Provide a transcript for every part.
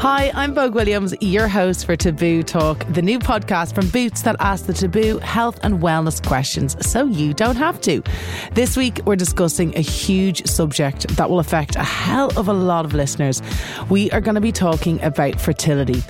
Hi, I'm Vogue Williams, your host for Taboo Talk, the new podcast from Boots that asks the taboo health and wellness questions so you don't have to. This week, we're discussing a huge subject that will affect a hell of a lot of listeners. We are going to be talking about fertility.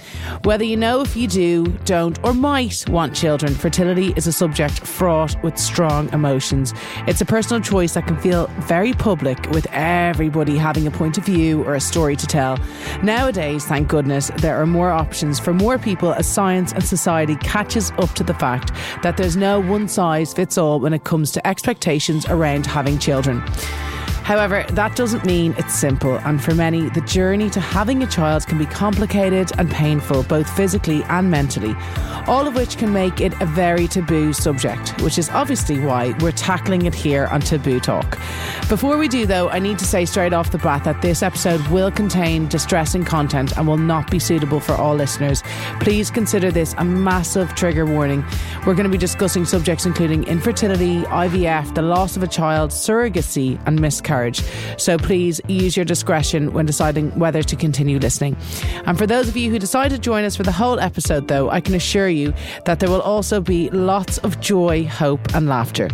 Whether you know if you do, don't, or might want children, fertility is a subject fraught with strong emotions. It's a personal choice that can feel very public, with everybody having a point of view or a story to tell. Nowadays, thank goodness, there are more options for more people as science and society catches up to the fact that there's no one size fits all when it comes to expectations around having children. However, that doesn't mean it's simple, and for many, the journey to having a child can be complicated and painful, both physically and mentally, all of which can make it a very taboo subject, which is obviously why we're tackling it here on Taboo Talk. Before we do, though, I need to say straight off the bat that this episode will contain distressing content and will not be suitable for all listeners. Please consider this a massive trigger warning. We're going to be discussing subjects including infertility, IVF, the loss of a child, surrogacy, and miscarriage marriage. So please use your discretion when deciding whether to continue listening. And for those of you who decide to join us for the whole episode, though, I can assure you that there will also be lots of joy, hope, and laughter.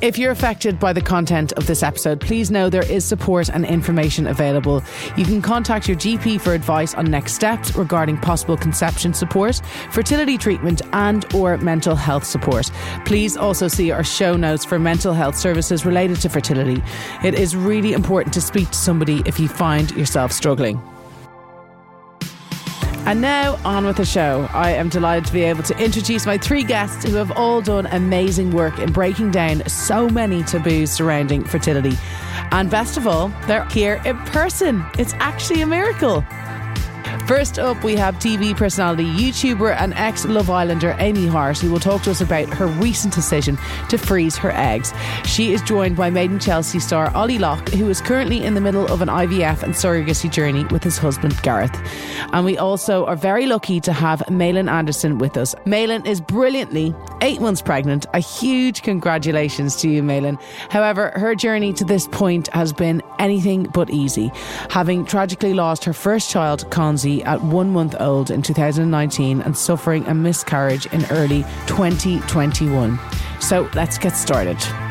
If you're affected by the content of this episode, please know there is support and information available. You can contact your GP for advice on next steps regarding possible conception support, fertility treatment and or mental health support. Please also see our show notes for mental health services related to fertility. It is really important to speak to somebody if you find yourself struggling. And now, on with the show. I am delighted to be able to introduce my three guests who have all done amazing work in breaking down so many taboos surrounding fertility. And best of all, they're here in person. It's actually a miracle. First up, we have TV personality, YouTuber, and ex Love Islander Amy Hart, who will talk to us about her recent decision to freeze her eggs. She is joined by Made in Chelsea star Ollie Locke, who is currently in the middle of an IVF and surrogacy journey with his husband Gareth. And we also are very lucky to have Malin Andersson with us. Malin is brilliantly eight months pregnant. A huge congratulations to you, Malin. However, her journey to this point has been anything but easy, having tragically lost her first child, At one month old in 2019 and suffering a miscarriage in early 2021. So let's get started.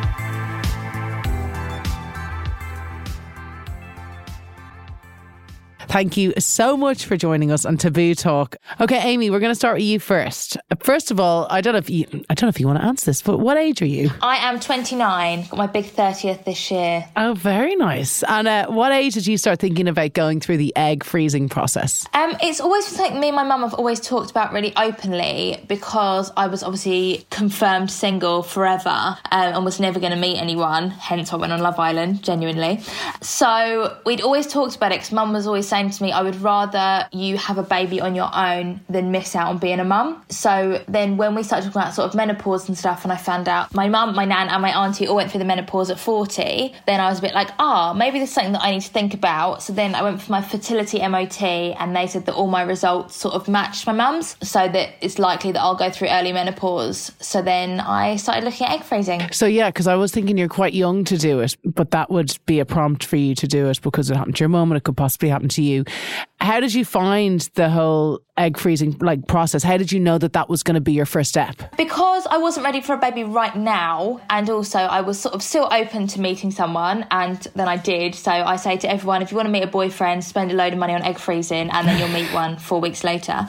Thank you so much for joining us on Taboo Talk. Okay, Amy, we're going to start with you first. First of all, I don't know if you, I don't know if you want to answer this, but what age are you? I am 29. Got my big 30th this year. Oh, very nice. And uh, what age did you start thinking about going through the egg freezing process? Um, it's always something me and my mum have always talked about really openly because I was obviously confirmed single forever um, and was never going to meet anyone. Hence, I went on Love Island, genuinely. So we'd always talked about it because mum was always saying saying to me, I would rather you have a baby on your own than miss out on being a mum. So then when we started talking about sort of menopause and stuff, and I found out my mum, my nan, and my auntie all went through the menopause at 40, then I was a bit like, ah, oh, maybe there's something that I need to think about. So then I went for my fertility MOT, and they said that all my results sort of matched my mum's, so that it's likely that I'll go through early menopause. So then I started looking at egg freezing. So yeah, because I was thinking you're quite young to do it, but that would be a prompt for you to do it because it happened to your mum and it could possibly happen to you you. How did you find the whole egg freezing like process? How did you know that that was going to be your first step? Because I wasn't ready for a baby right now, and also I was sort of still open to meeting someone, and then I did. So I say to everyone, if you want to meet a boyfriend, spend a load of money on egg freezing, and then you'll meet one four weeks later,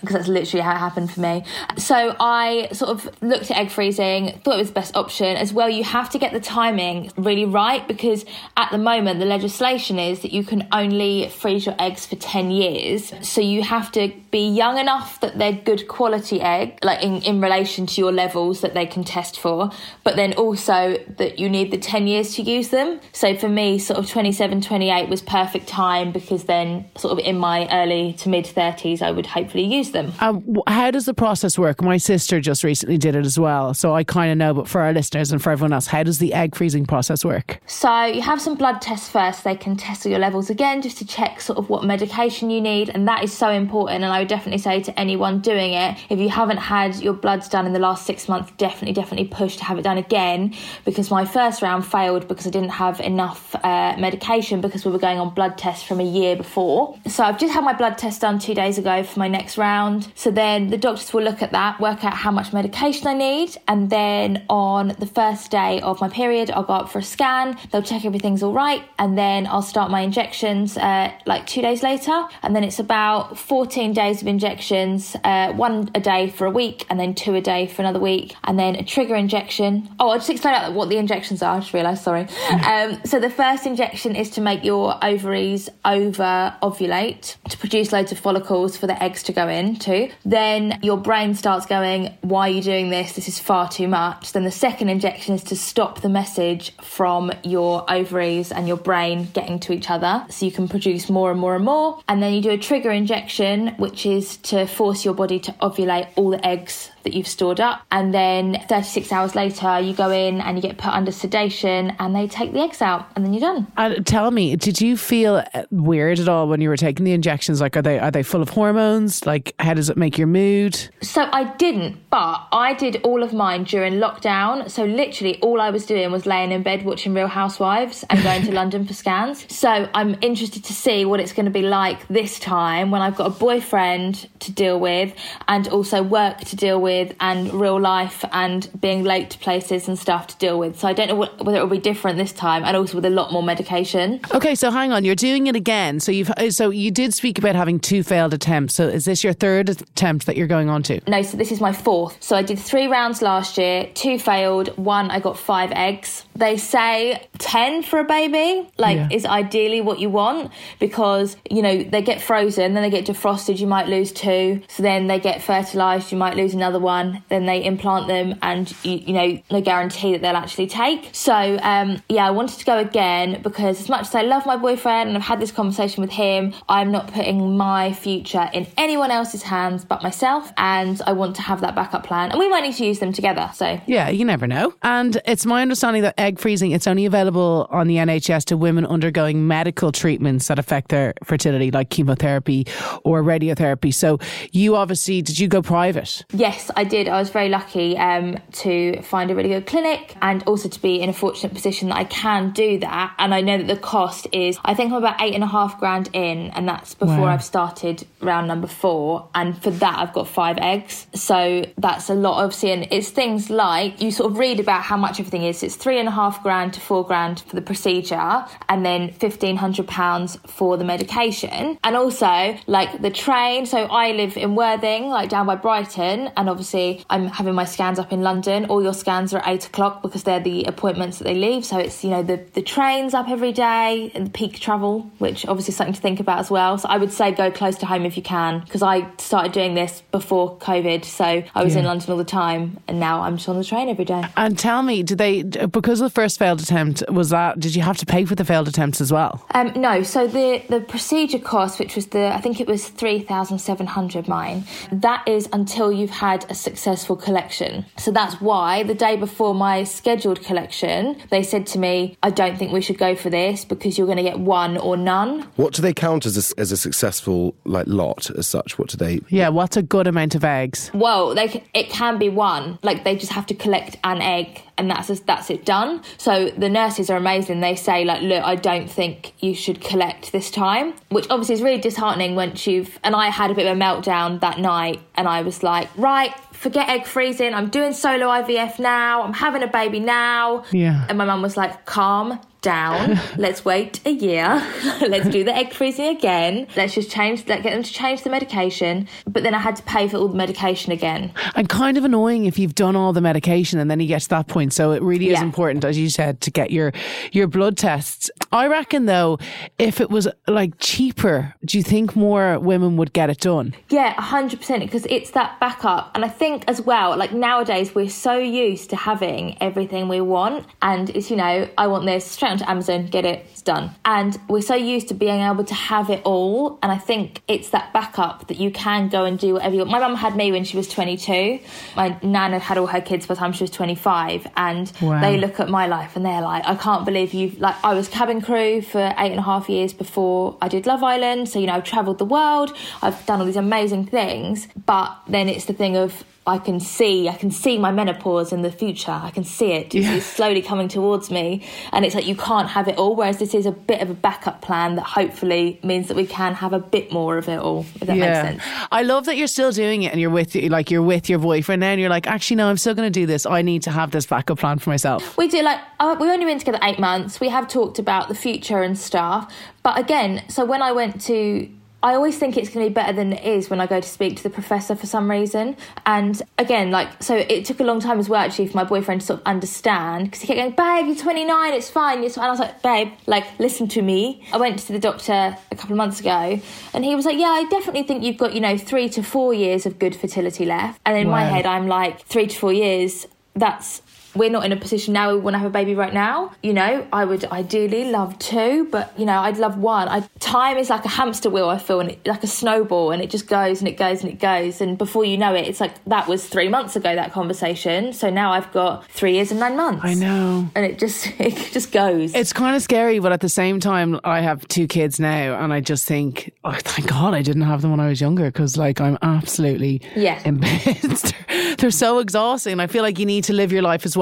because that's literally how it happened for me. So I sort of looked at egg freezing, thought it was the best option. As well, you have to get the timing really right because at the moment the legislation is that you can only freeze your eggs for 10 years. So you have to be young enough that they're good quality egg, like in, in relation to your levels that they can test for, but then also that you need the 10 years to use them. So for me, sort of 27, 28 was perfect time because then, sort of in my early to mid 30s, I would hopefully use them. Um, how does the process work? My sister just recently did it as well. So I kind of know, but for our listeners and for everyone else, how does the egg freezing process work? So you have some blood tests first. They can test your levels again just to check sort of what medication medication you need, and that is so important. And I would definitely say to anyone doing it, if you haven't had your bloods done in the last six months, definitely, definitely push to have it done again because my first round failed because I didn't have enough uh, medication because we were going on blood tests from a year before. So I've just had my blood test done two days ago for my next round. So then the doctors will look at that, work out how much medication I need, and then on the first day of my period, I'll go up for a scan. They'll check everything's all right, and then I'll start my injections uh, like two days later. And then it's about 14 days of injections, uh, one a day for a week, and then two a day for another week, and then a trigger injection. Oh, I'll just explain out what the injections are. I just realised, sorry. Um, so the first injection is to make your ovaries over ovulate to produce loads of follicles for the eggs to go into. Then your brain starts going, Why are you doing this? This is far too much. Then the second injection is to stop the message from your ovaries and your brain getting to each other so you can produce more and more and more. And then you do a trigger injection, which is to force your body to ovulate all the eggs that you've stored up. And then 36 hours later, you go in and you get put under sedation and they take the eggs out and then you're done. And tell me, did you feel uh, weird at all when you were taking the injections? Like, are they are they full of hormones? Like, how does it make your mood? So I didn't, but I did all of mine during lockdown. So literally, all I was doing was laying in bed watching Real Housewives and going to London for scans. So I'm interested to see what it's going to be like this time when I've got a boyfriend to deal with and also work to deal with and real life and being late to places and stuff to deal with. So I don't know what, whether it will be different this time and also with a lot more medication. Okay, so hang on, you're doing it again. So you've oh, so you did speak about having two failed attempts. So is this your third attempt that you're going on to? No, so this is my fourth. So I did three rounds last year, two failed, one I got five eggs. They say 10 for a baby, like, Yeah. is ideally what you want because, you know, they get frozen, then they get defrosted, you might lose two. So then they get fertilized, you might lose another one. Then they implant them, and, you, you know, no guarantee that they'll actually take. So, um, yeah, I wanted to go again because as much as I love my boyfriend and I've had this conversation with him, I'm not putting my future in anyone else's hands but myself. And I want to have that backup plan. And we might need to use them together. So, Yeah, you never know. And it's my understanding that egg freezing it's only available on the NHS to women undergoing medical treatments that affect their fertility, like chemotherapy or radiotherapy. So you obviously did you go private? Yes, I did. I was very lucky um, to find a really good clinic and also to be in a fortunate position that I can do that. And I know that the cost is, I think I'm about eight and a half grand in, and that's before Wow. I've started round number four. And for that, I've got five eggs. So that's a lot of seeing. It's things like you sort of read about how much everything is. It's three and a half grand to four grand for the procedure, and then fifteen hundred pounds for the medication, and also like the train. So I live in Worthing, like down by Brighton, and obviously I'm having my scans up in London. All your scans are at eight o'clock because they're the appointments that they leave. So it's you know the the trains up every day and the peak travel, which obviously is something to think about as well. So I would say go close to home if you can, because I started doing this before COVID, so I was in London all the time, and now I'm just on the train every day. And tell me, did they because of the first failed attempt was that did you have to pay for the failed attempts as well? Um, no, so the, the procedure cost, which was the, I think it was 3,700 mine, that is until you've had a successful collection. So that's why the day before my scheduled collection, they said to me, I don't think we should go for this because you're going to get one or none. What do they count as a, as a successful like lot as such? What do they? Yeah, what's a good amount of eggs? Well, they it can be one. Like they just have to collect an egg, and that's just, that's it done. So the nurses are amazing. They say like, look, I don't think you should collect this time, which obviously is really disheartening once you've. And I had a bit of a meltdown that night, and I was like, right. Forget egg freezing. I'm doing solo IVF now. I'm having a baby now. Yeah. And my mum was like, calm down. Let's wait a year. Let's do the egg freezing again. Let's just change, let get them to change the medication. But then I had to pay for all the medication again. And kind of annoying if you've done all the medication and then you get to that point. So it really is Yeah. important, as you said, to get your your blood tests. I reckon though, if it was like cheaper, do you think more women would get it done? Yeah, 100% because it's that backup. And I think as well, like nowadays, we're so used to having everything we want. And it's, you know, I want this straight onto Amazon, get it, it's done. And we're so used to being able to have it all. And I think it's that backup that you can go and do whatever you want. My mum had me when she was 22. My nan had had all her kids by the time she was 25. And Wow. they look at my life and they're like, I can't believe you've, like, I was cabin crew for eight and a half years before I did Love Island. So, you know, I've travelled the world, I've done all these amazing things. But then it's the thing of, I can see, I can see my menopause in the future. I can see it. Yeah. it's slowly coming towards me, and it's like you can't have it all. Whereas this is a bit of a backup plan that hopefully means that we can have a bit more of it all. If that makes sense. I love that you're still doing it and you're with like you're with your boyfriend now and you're like, actually no, I'm still gonna do this. I need to have this backup plan for myself. We do like uh, we only been together eight months. We have talked about the future and stuff, but again, so when I went to. I always think it's going to be better than it is when I go to speak to the professor for some reason. And again, like, so it took a long time as well, actually, for my boyfriend to sort of understand because he kept going, Babe, you're 29, it's fine. It's fine. I was like, Babe, like, listen to me. I went to the doctor a couple of months ago and he was like, Yeah, I definitely think you've got, you know, three to four years of good fertility left. And in my head, I'm like, Three to four years, that's we're not in a position now we want to have a baby right now you know i would ideally love two but you know i'd love one I, time is like a hamster wheel i feel and it, like a snowball and it just goes and it goes and it goes and before you know it it's like that was three months ago that conversation so now i've got three years and nine months I know. and it just it just goes It's kind of scary, but at the same time, I have two kids now, and I just think, oh, thank God I didn't have them when I was younger because, like, I'm absolutely Yeah. They're so exhausting. I feel like you need to live your life as well,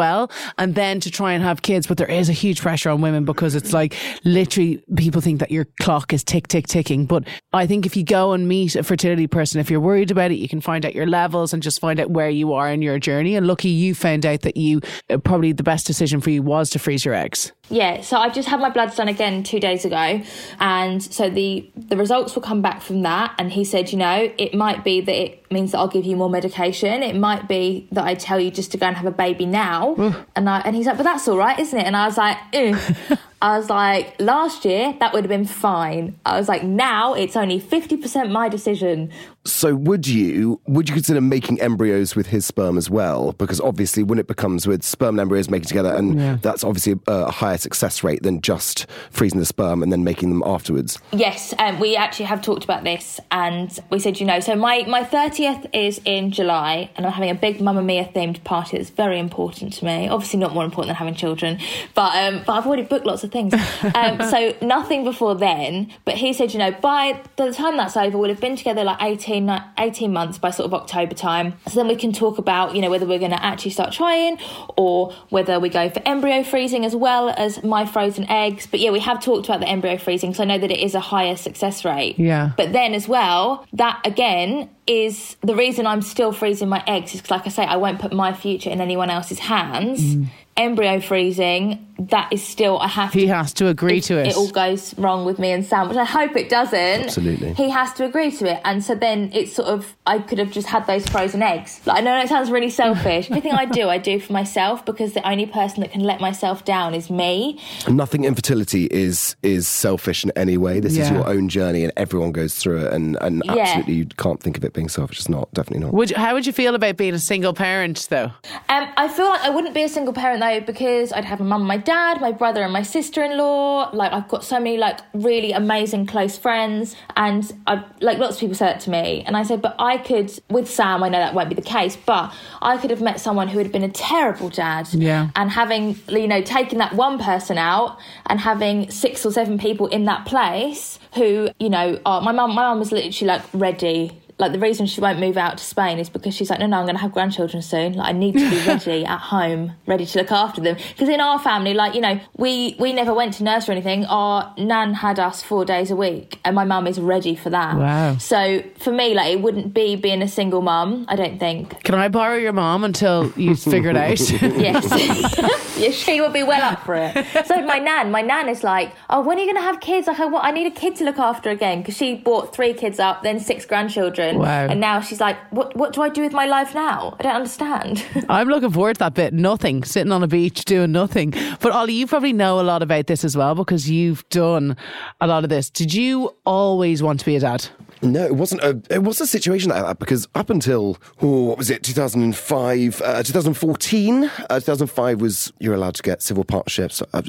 and then to try and have kids. But there is a huge pressure on women because it's like literally people think that your clock is tick, tick, ticking. But I think if you go and meet a fertility person, if you're worried about it, you can find out your levels and just find out where you are in your journey. And lucky you found out that you uh, probably the best decision for you was to freeze your eggs. Yeah, so I've just had my bloods done again two days ago, and so the the results will come back from that. And he said, you know, it might be that it means that I'll give you more medication. It might be that I tell you just to go and have a baby now. and I and he's like, but that's all right, isn't it? And I was like. I was like, last year that would have been fine. I was like, now it's only fifty percent my decision. So would you would you consider making embryos with his sperm as well? Because obviously, when it becomes with sperm and embryos making together, and that's obviously a, a higher success rate than just freezing the sperm and then making them afterwards. Yes, um, we actually have talked about this, and we said, you know, so my my thirtieth is in July, and I'm having a big Mamma Mia themed party that's very important to me. Obviously, not more important than having children, but um, but I've already booked lots of things, um, so nothing before then. But he said, you know, by the time that's over, we'll have been together like 18, 18 months by sort of October time. So then we can talk about, you know, whether we're going to actually start trying, or whether we go for embryo freezing as well as my frozen eggs. But yeah, we have talked about the embryo freezing, so I know that it is a higher success rate. Yeah. But then as well, that again is the reason I'm still freezing my eggs is because, like I say, I won't put my future in anyone else's hands. Mm. Embryo freezing, that is still I have He to has to agree if to it. It all goes wrong with me and Sam, which I hope it doesn't. Absolutely. He has to agree to it. And so then it's sort of, I could have just had those frozen eggs. Like, I know it sounds really selfish. Everything I do, I do for myself because the only person that can let myself down is me. Nothing infertility is is selfish in any way. This is your own journey, and everyone goes through it. And and Yeah. absolutely, you can't think of it being selfish. It's not. Definitely not. Would you, how would you feel about being a single parent though? Um, I feel like I wouldn't be a single parent though because I'd have my mum, my dad, my brother, and my sister-in-law. Like I've got so many like really amazing close friends, and I like lots of people say that to me, and I said, but I could with Sam. I know that won't be the case, but I could have met someone who had been a terrible dad, Yeah. and having you know taken that one person out and having six or seven people in that place who you know are my mum. My mum was literally like ready like the reason she won't move out to Spain is because she's like, no, no, I'm going to have grandchildren soon. Like I need to be ready at home, ready to look after them. Because in our family, like you know, we we never went to nurse or anything. Our nan had us four days a week, and my mum is ready for that. Wow. So for me, like it wouldn't be being a single mum. I don't think. Can I borrow your mom until you figure it out? Yes. yeah, she would be well up for it. So my nan, my nan is like, oh, when are you going to have kids? Like, I, want, I need a kid to look after again because she brought three kids up, then six grandchildren, Wow. and now she's like, what what do I do with my life now? I don't understand. I'm looking forward to that bit. Nothing, sitting on a beach doing nothing. But Ollie, you probably know a lot about this as well because you've done a lot of this. Did you always want to be a dad? No, it wasn't a. It was a situation like that because up until oh, what was it? 2005, uh, 2014, uh, 2005 was you're allowed to get civil partnerships. Uh,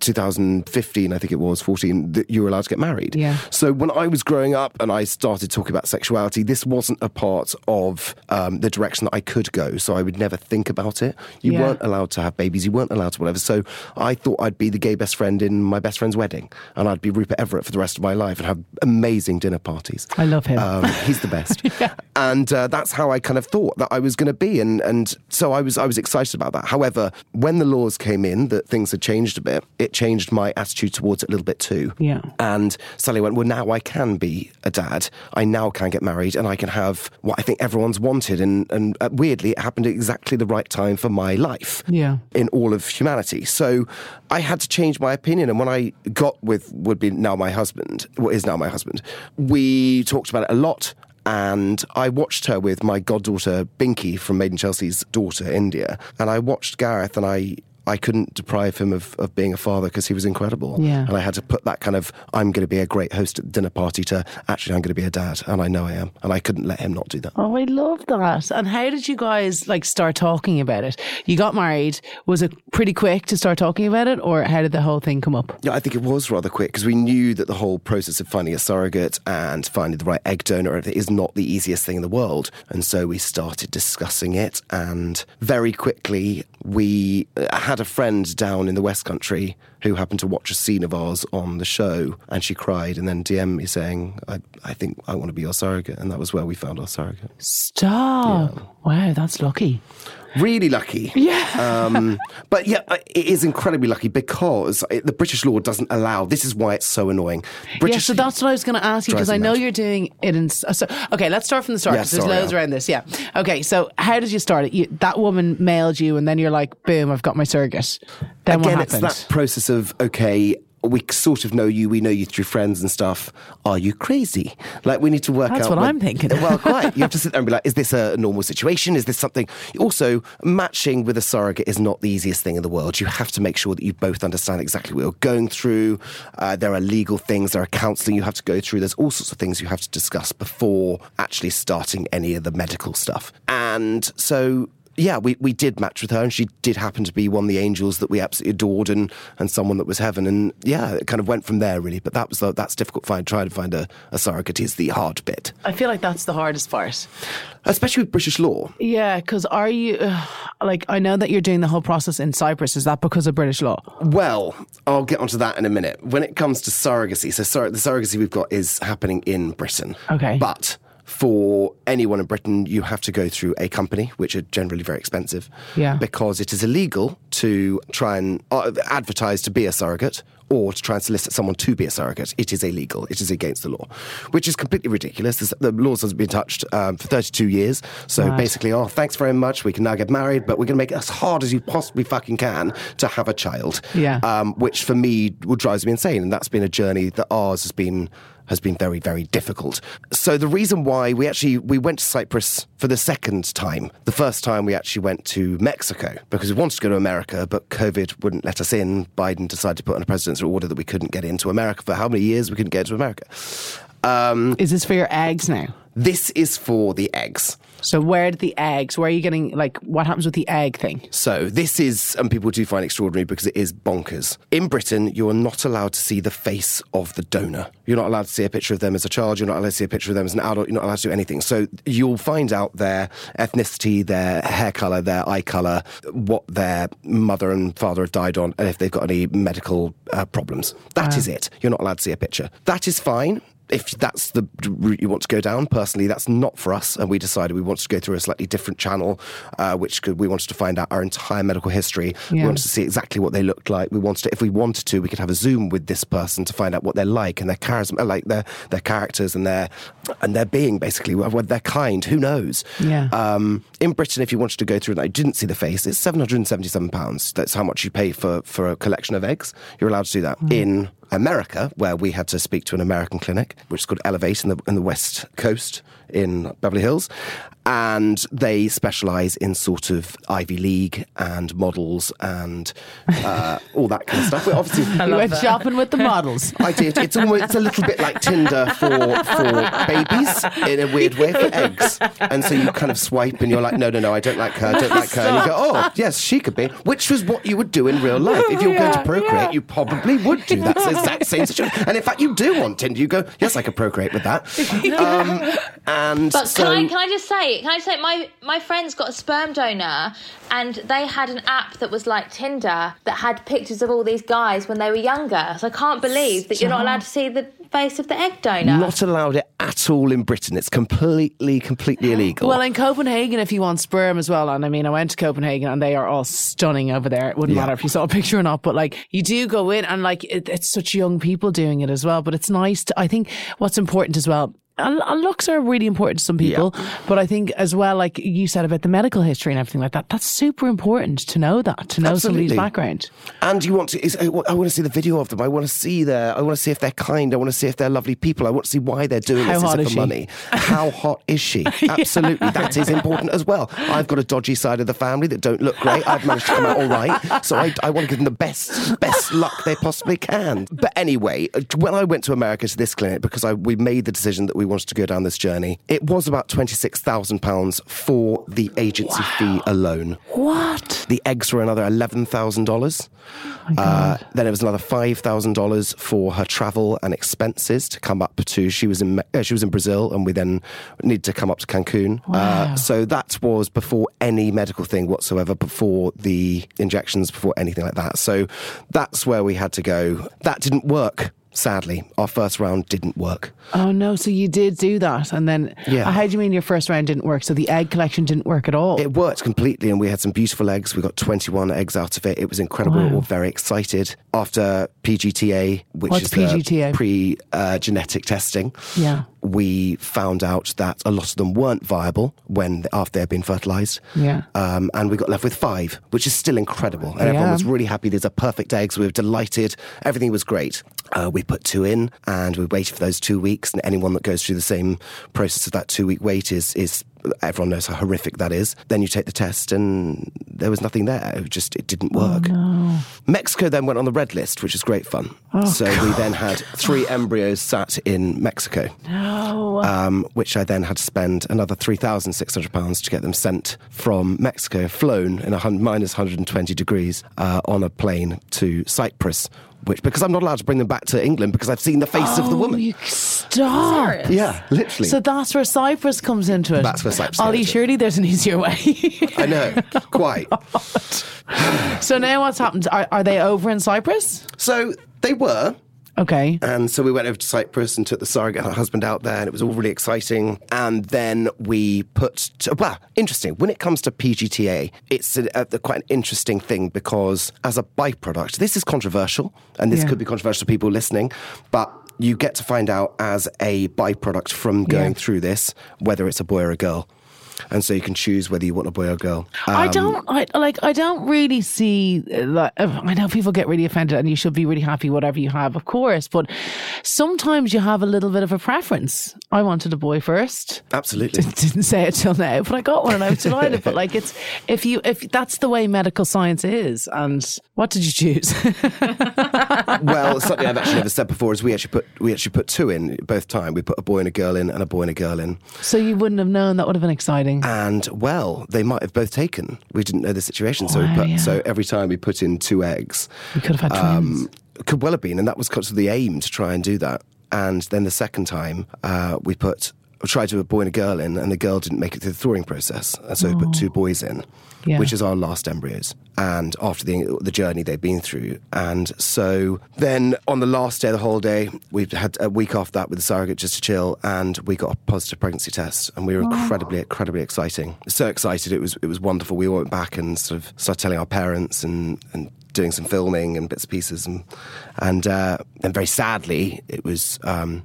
2015, I think it was 14. That you were allowed to get married. Yeah. So when I was growing up and I started talking about sexuality, this wasn't a part of um, the direction that I could go. So I would never think about it. You Yeah. weren't allowed to have babies. You weren't allowed to whatever. So I thought I'd be the gay best friend in my best friend's wedding, and I'd be Rupert Everett for the rest of my life and have amazing dinner parties. I love him. Um, he's the best, and uh, that's how I kind of thought that I was going to be, and and so I was I was excited about that. However, when the laws came in that things had changed a bit, it changed my attitude towards it a little bit too. Yeah. And Sally went, well, now I can be a dad. I now can get married, and I can have what I think everyone's wanted. And and uh, weirdly, it happened at exactly the right time for my life Yeah. in all of humanity. So I had to change my opinion. And when I got with would be now my husband, what is now my husband, we talked about it a lot. And I watched her with my goddaughter Binky from Made in Chelsea's daughter, India. And I watched Gareth and I. I couldn't deprive him of, of being a father because he was incredible. Yeah. And I had to put that kind of, I'm going to be a great host at the dinner party to actually, I'm going to be a dad. And I know I am. And I couldn't let him not do that. Oh, I love that. And how did you guys like start talking about it? You got married. Was it pretty quick to start talking about it, or how did the whole thing come up? Yeah, I think it was rather quick because we knew that the whole process of finding a surrogate and finding the right egg donor is not the easiest thing in the world. And so we started discussing it. And very quickly, we uh, had a friend down in the West Country who happened to watch a scene of ours on the show. And she cried and then DM'd me saying, I, I think I want to be your surrogate. And that was where we found our surrogate. Stop! Wow, that's lucky. Really lucky. Yeah. um, but yeah, uh, it is incredibly lucky because it, the British law doesn't allow. This is why it's so annoying. British, yeah, so that's what I was going to ask you because I know you're doing it in. So, okay, let's start from the start Yeah, 'cause there's loads Al. around this. Yeah. Okay, so how did you start it? You, that woman mailed you, and then you're like, boom, I've got my surrogate. Then again, what it's happened? that process of okay. We sort of know you. We know you through friends and stuff. Are you crazy? Like we need to work That's out. That's what when- I'm thinking. Well, quite. You have to sit there and be like, is this a normal situation? Is this something? Also, matching with a surrogate is not the easiest thing in the world. You have to make sure that you both understand exactly what you're going through. Uh, there are legal things. There are counselling you have to go through. There's all sorts of things you have to discuss before actually starting any of the medical stuff. And so yeah, we, we did match with her, and she did happen to be one of the angels that we absolutely adored, and, and someone that was heaven. And yeah, it kind of went from there really. But that was the, that's difficult. Find trying to find a, a surrogate is the hard bit, I feel like that's the hardest part. especially with British law. Yeah, because are you uh, like I know that you're doing the whole process in Cyprus? Is that because of British law? Well, I'll get onto that in a minute. When it comes to surrogacy, so sur- the surrogacy we've got is happening in Britain. Okay. But for anyone in Britain, you have to go through a company, which are generally very expensive. Yeah. Because it is illegal to try and uh, advertise to be a surrogate or to try and solicit someone to be a surrogate. It is illegal. It is against the law, which is completely ridiculous. The laws hasn't been touched um, for 32 years. So Right. basically, oh, thanks very much. We can now get married, but we're going to make it as hard as you possibly fucking can to have a child. Yeah. Um, which for me would drives me insane, and that's been a journey that ours has been has been very very difficult. So the reason why we actually we went to Cyprus for the second time. The first time we actually went to Mexico because we wanted to go to America, but COVID wouldn't let us in. Biden decided to put on a presidential order that we couldn't get into America for how many years we couldn't get into America. Um, Is this for your eggs now? this is for the eggs. So where did the eggs? Where are you getting like what happens with the egg thing? So this is, and people do find extraordinary because it is bonkers. In Britain, you are not allowed to see the face of the donor. You're not allowed to see a picture of them as a child. You're not allowed to see a picture of them as an adult. You're not allowed to do anything. So you'll find out their ethnicity, their hair color, their eye color, what their mother and father have died on, and if they've got any medical uh, problems. That is it. You're not allowed to see a picture. That is fine if that's the route you want to go down, personally, that's not for us. And we decided we wanted to go through a slightly different channel, uh, which could, we wanted to find out our entire medical history. We wanted to see exactly what they looked like. We wanted to, if we wanted to, we could have a Zoom with this person to find out what they're like and their charisma, like their their characters and their and their being, basically, what they're kind. Who knows? Yeah. Um, in Britain, if you wanted to go through and I didn't see the face, it's seven hundred and seventy-seven pounds. That's how much you pay for for a collection of eggs. You're allowed to do that in. America, where we had to speak to an American clinic, which is called Elevate in the, in the West Coast in Beverly Hills. and they specialise in sort of Ivy League and models and uh, all that kind of stuff. We obviously You went shopping with the models. I did. It's almost it's a little bit like Tinder for for babies in a weird way for eggs. And so you kind of swipe and you're like, no, no, no, I don't like her, I don't like her. And you go, oh, yes, she could be. Which was what you would do in real life. If you're going to procreate, yeah. you probably would do that exact same situation. And in fact, you do want Tinder. You go, yes, I could procreate with that. Um, and But so, can I can I just say can I just say my my friend's got a sperm donor and they had an app that was like Tinder that had pictures of all these guys when they were younger. So I can't believe that you're not allowed to see the face of the egg donor. not allowed it at all in Britain. It's completely, completely illegal. Well, in Copenhagen, if you want sperm as well, and I mean, I went to Copenhagen and they are all stunning over there. It wouldn't Yeah. matter if you saw a picture or not, but like you do go in and like it, it's such young people doing it as well. But it's nice to, I think what's important as well. And and looks are really important to some people, but I think as well, like you said about the medical history and everything like that, that's super important to know that, to know somebody's background. And you want to, is, uh, I want to see the video of them. I want to see their, I want to see if they're kind. I want to see if they're lovely people. I want to see why they're doing How this. is it for she? money? How hot is she? Absolutely. That is important as well. I've got a dodgy side of the family that don't look great. I've managed to come out all right. So I, I want to give them the best, best luck they possibly can. But anyway, uh, when I went to America to this clinic, because I, we made the decision that we wanted to go down this journey, it was about £26,000 for the agency fee alone. What? The eggs were another eleven thousand dollars. Uh, then it was another five thousand dollars for her travel and expenses to come up to. She was in uh, she was in Brazil, and we then needed to come up to Cancun. Uh, so that was before any medical thing whatsoever, before the injections, before anything like that. So that's where we had to go. That didn't work. Sadly, our first round didn't work. Oh no! So you did do that, and then Yeah. how do you mean your first round didn't work? So the egg collection didn't work at all. It worked completely, and we had some beautiful eggs. We got 21 eggs out of it. It was incredible. We were very excited. After PGTA, which What's is PGTA? pre uh, genetic testing, Yeah. we found out that a lot of them weren't viable when after they had been fertilized. Yeah. Um, and we got left with five, which is still incredible. And everyone was really happy. These are perfect eggs. We were delighted. Everything was great. Uh, we put two in, and we waited for those two weeks. And anyone that goes through the same process of that two week wait is is everyone knows how horrific that is. Then you take the test, and there was nothing there. It just it didn't work. Mexico then went on the red list, which is great fun. so we then had three embryos sat in Mexico No. um, which I then had to spend another £3,600 to get them sent from Mexico, flown in a minus 120 degrees uh, on a plane to Cyprus. Which, because I'm not allowed to bring them back to England because I've seen the face of the Oh, woman. You stop. Serious? Yeah, literally. So that's where Cyprus comes into it. That's where Cyprus Ollie, comes in. surely there's an easier way. I know, oh quite. so now what's happened? Are, are they over in Cyprus? So they were. Okay. And so we went over to Cyprus and took the surrogate her husband out there, and it was all really exciting. And then we put, well, interesting. When it comes to PGTA, it's a, a, quite an interesting thing because as a byproduct, this is controversial, and this Yeah. could be controversial to people listening, but you get to find out as a byproduct from going Yeah. through this whether it's a boy or a girl. And so you can choose whether you want a boy or a girl. I Um, don't I, like. I don't really see. Like, uh, I know people get really offended, and you should be really happy whatever you have, of course. But sometimes you have a little bit of a preference. I wanted a boy first. Absolutely. Didn't say it till now, but I got one and I was delighted. but like, it's if you if that's the way medical science is. And what did you choose? well, something I've actually never said before is we actually put we actually put two in both time. We put a boy and a girl in, and a boy and a girl in. so you wouldn't have known that would have been exciting. And well, they might have both taken. We didn't know the situation, so we put yeah. so every time we put in two eggs, We could have had twins. um, could well have been, and that was kind of the aim to try and do that. And then the second time, uh, we put tried to put a boy and a girl in, and the girl didn't make it through the thawing process, and so we put two boys in, Yeah. which is our last embryos. And after the the journey they've been through, and so then on the last day, of the whole day, we had a week off that with the surrogate just to chill, and we got a positive pregnancy test, and we were incredibly, incredibly exciting. So excited, it was it was wonderful. We went back and sort of started telling our parents and and doing some filming and bits and pieces, and and uh, and very sadly, it was. Um,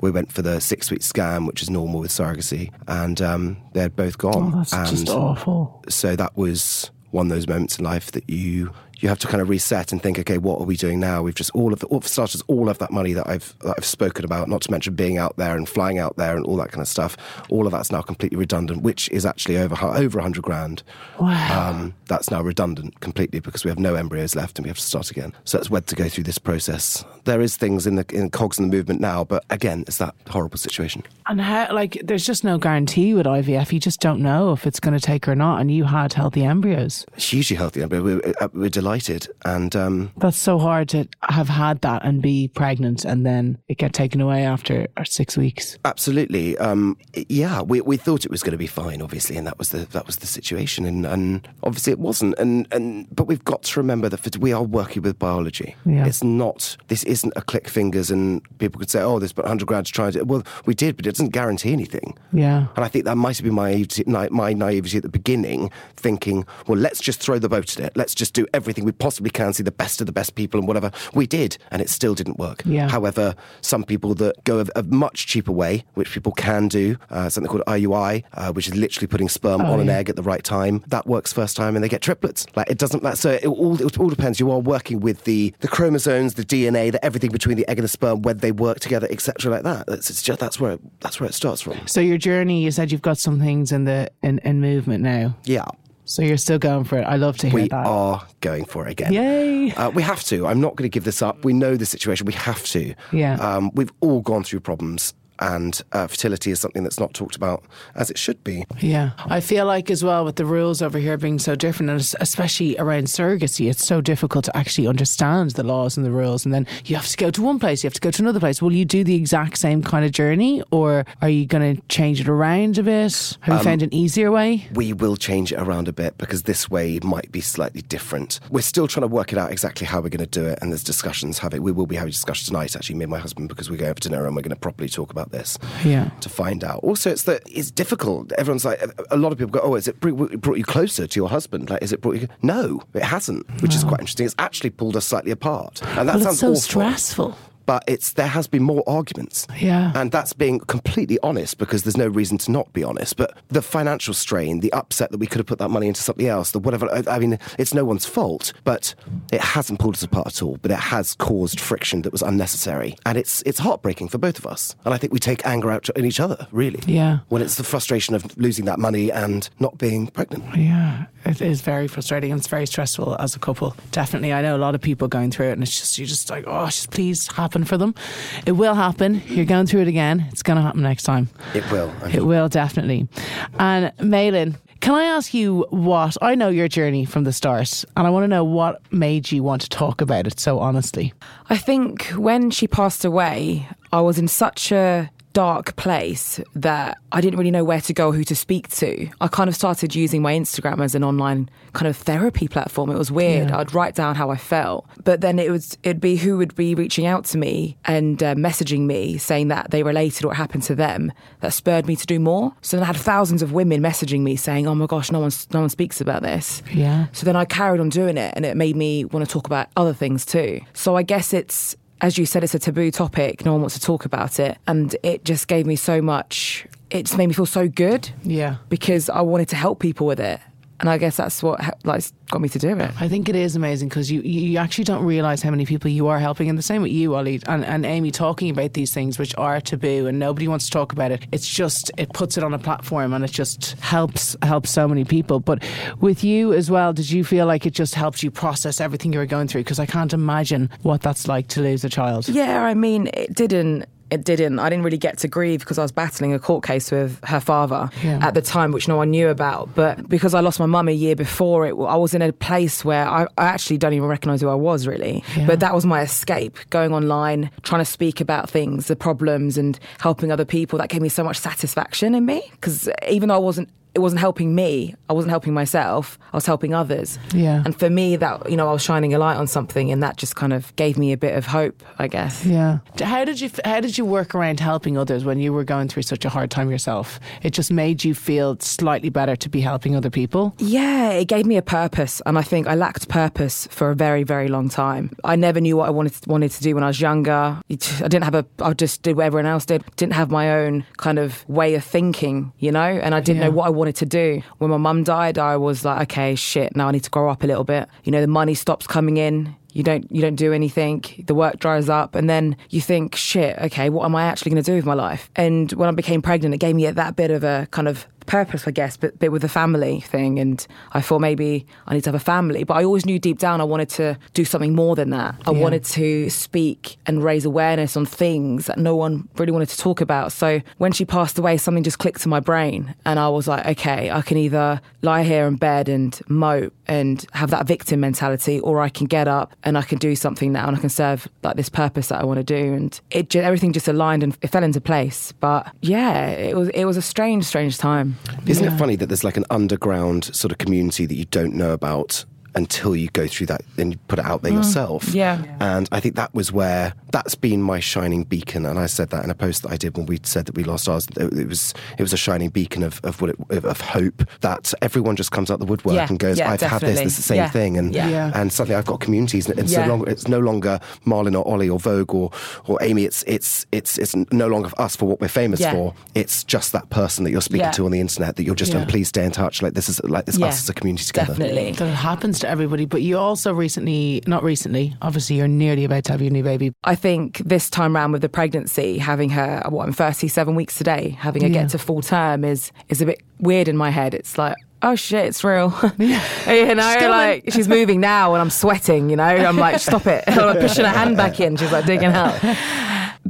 we went for the six week scan, which is normal with surrogacy, and um, they had both gone. oh, that's and just awful. so that was one of those moments in life that you you have to kind of reset and think, okay, what are we doing now? We've just all of the, all, for starters, all of that money that I've that I've spoken about, not to mention being out there and flying out there and all that kind of stuff. All of that's now completely redundant, which is actually over over hundred grand. Wow. Um, that's now redundant completely because we have no embryos left and we have to start again. So it's wed to go through this process. There is things in the in cogs in the movement now, but again, it's that horrible situation. And how, like, there's just no guarantee with IVF. You just don't know if it's going to take or not. And you had healthy embryos. Hugely healthy, we're, uh, we're delighted. And um, That's so hard to have had that and be pregnant and then it get taken away after six weeks. Absolutely. Um, yeah, we, we thought it was going to be fine, obviously, and that was the that was the situation, and, and obviously it wasn't. And, and but we've got to remember that we are working with biology. Yeah. It's not. This isn't a click fingers, and people could say, "Oh, there's but hundred grand to try it." Well, we did, but it doesn't guarantee anything. Yeah. And I think that might have been my naivety, my naivety at the beginning, thinking, well, let's just throw the boat at it. Let's just do everything we possibly can, see the best of the best people and whatever. We did, and it still didn't work. Yeah. However, some people that go a, a much cheaper way, which people can do, uh, something called IUI, uh, which is literally putting sperm Oh, on an yeah. egg at the right time, that works first time, and they get triplets. Like it doesn't matter. So it all it all depends. You are working with the the chromosomes, the DNA, the everything between the egg and the sperm, whether they work together, etc. Like that. That's it's just that's where it, that's where it starts from. So your journey, you said you've got some things in the in, in movement now. Yeah. So you're still going for it. I love to hear We that. We are going for it again. Yay. Uh, we have to. I'm not going to give this up. We know the situation. We have to. Yeah. Um, we've all gone through problems, and uh, fertility is something that's not talked about as it should be. Yeah. I feel like as well with the rules over here being so different, and especially around surrogacy, it's so difficult to actually understand the laws and the rules. And then you have to go to one place, you have to go to another place. Will you do the exact same kind of journey, or are you going to change it around a bit? Have you found an easier way? We will change it around a bit because this way might be slightly different. We're still trying to work it out exactly how we're going to do it, and there's discussions. Having we will be having discussions tonight, actually, me and my husband, because we're going for dinner and we're going to properly talk about this. Yeah. to find out. Also, it's that it's difficult. Everyone's like, a lot of people go, "Oh, is it brought you closer to your husband? Like, is it brought you?" No, it hasn't, which is quite interesting. It's actually pulled us slightly apart, and that Well, sounds so awful. stressful. But it's there has been more arguments, Yeah. and that's being completely honest because there's no reason to not be honest. But the financial strain, the upset that we could have put that money into something else, the whatever. I- mean, it's no one's fault, but it hasn't pulled us apart at all. But it has caused friction that was unnecessary, and it's it's heartbreaking for both of us. And I think we take anger out in each other, really. Yeah. When it's the frustration of losing that money and not being pregnant. Yeah, it is very frustrating and it's very stressful as a couple. Definitely, I know a lot of people going through it, and it's just you're just like, oh, just please happen for them. It will happen. You're going through it again. It's going to happen next time. It will. I It will definitely. And Malin, can I ask you what I know your journey from the start, and I want to know what made you want to talk about it so honestly. I think when she passed away, I was in such a dark place that I didn't really know where to go who to speak to. I kind of started using my Instagram as an online kind of therapy platform. It was weird. Yeah. I'd write down how I felt, but then it was it'd be who would be reaching out to me and uh, messaging me saying that they related what happened to them that spurred me to do more. So then I had thousands of women messaging me saying, "Oh my gosh, no one no one speaks about this." Yeah. So then I carried on doing it, and it made me want to talk about other things too. So I guess it's, as you said, it's a taboo topic. No one wants to talk about it. And it just gave me so much, it just made me feel so good Yeah. because I wanted to help people with it. And I guess that's what like got me to do it. I think it is amazing because you, you actually don't realize how many people you are helping. And the same with you, Ollie, and, and Amy, talking about these things which are taboo and nobody wants to talk about it. It's just, it puts it on a platform and it just helps helps so many people. But with you as well, did you feel like it just helped you process everything you were going through? Because I can't imagine what that's like to lose a child. Yeah, I mean, it didn't. It didn't. I didn't really get to grieve because I was battling a court case with her father Yeah. at the time, which no one knew about. But because I lost my mum a year before it, I was in a place where I, I actually don't even recognise who I was really. Yeah. But that was my escape, going online, trying to speak about things, the problems, and helping other people. That gave me so much satisfaction in me because even though I wasn't. It wasn't helping me. I wasn't helping myself. I was helping others. Yeah. And for me, that you know, I was shining a light on something, and that just kind of gave me a bit of hope, I guess. Yeah. How did you How did you work around helping others when you were going through such a hard time yourself? It just made you feel slightly better to be helping other people. Yeah, it gave me a purpose, and I think I lacked purpose for a very, very long time. I never knew what I wanted wanted to do when I was younger. I didn't have a. I just did what everyone else did. Didn't have my own kind of way of thinking, you know. And I didn't Yeah. know what I wanted wanted to do. When my mum died, I was like, okay, shit, now I need to grow up a little bit. You know, the money stops coming in you don't you don't do anything the work dries up and then you think shit okay what am i actually going to do with my life and when i became pregnant it gave me that bit of a kind of purpose, I guess, but, but with the family thing. And I thought maybe I need to have a family. But I always knew deep down I wanted to do something more than that. I yeah. wanted to speak and raise awareness on things that no one really wanted to talk about. So when she passed away, something just clicked in my brain. And I was like, okay, I can either lie here in bed and mope and have that victim mentality, or I can get up and I can do something now and I can serve like this purpose that I want to do. And it everything just aligned and it fell into place. But yeah, it was it was a strange, strange time. Isn't yeah. it funny that there's like an underground sort of community that you don't know about until you go through that and you put it out there mm. yourself. Yeah. And I think that was where that's been my shining beacon. And I said that in a post that I did when we said that we lost ours. It was it was a shining beacon of of, what it, of hope that everyone just comes out the woodwork yeah. and goes, yeah, I've definitely. had this. It's the same yeah. thing. And and suddenly I've got communities. And it's no longer it's no longer Malin or Ollie or Vogue or or Amy. It's it's it's it's no longer us for what we're famous for. It's just that person that you're speaking to on the internet that you're just yeah. please stay in touch. Like this is like it's us as a community together. Definitely. That it happens to everybody. But you also recently, not recently, obviously you're nearly about to have your new baby. I think this time around with the pregnancy, having her, what, I'm 37 weeks today, having her yeah. get to full term is, is a bit weird in my head. It's like, oh shit, it's real. Yeah. you know, Still like she's moving now and I'm sweating, you know, I'm like, stop it. I'm pushing her hand back in. She's like digging out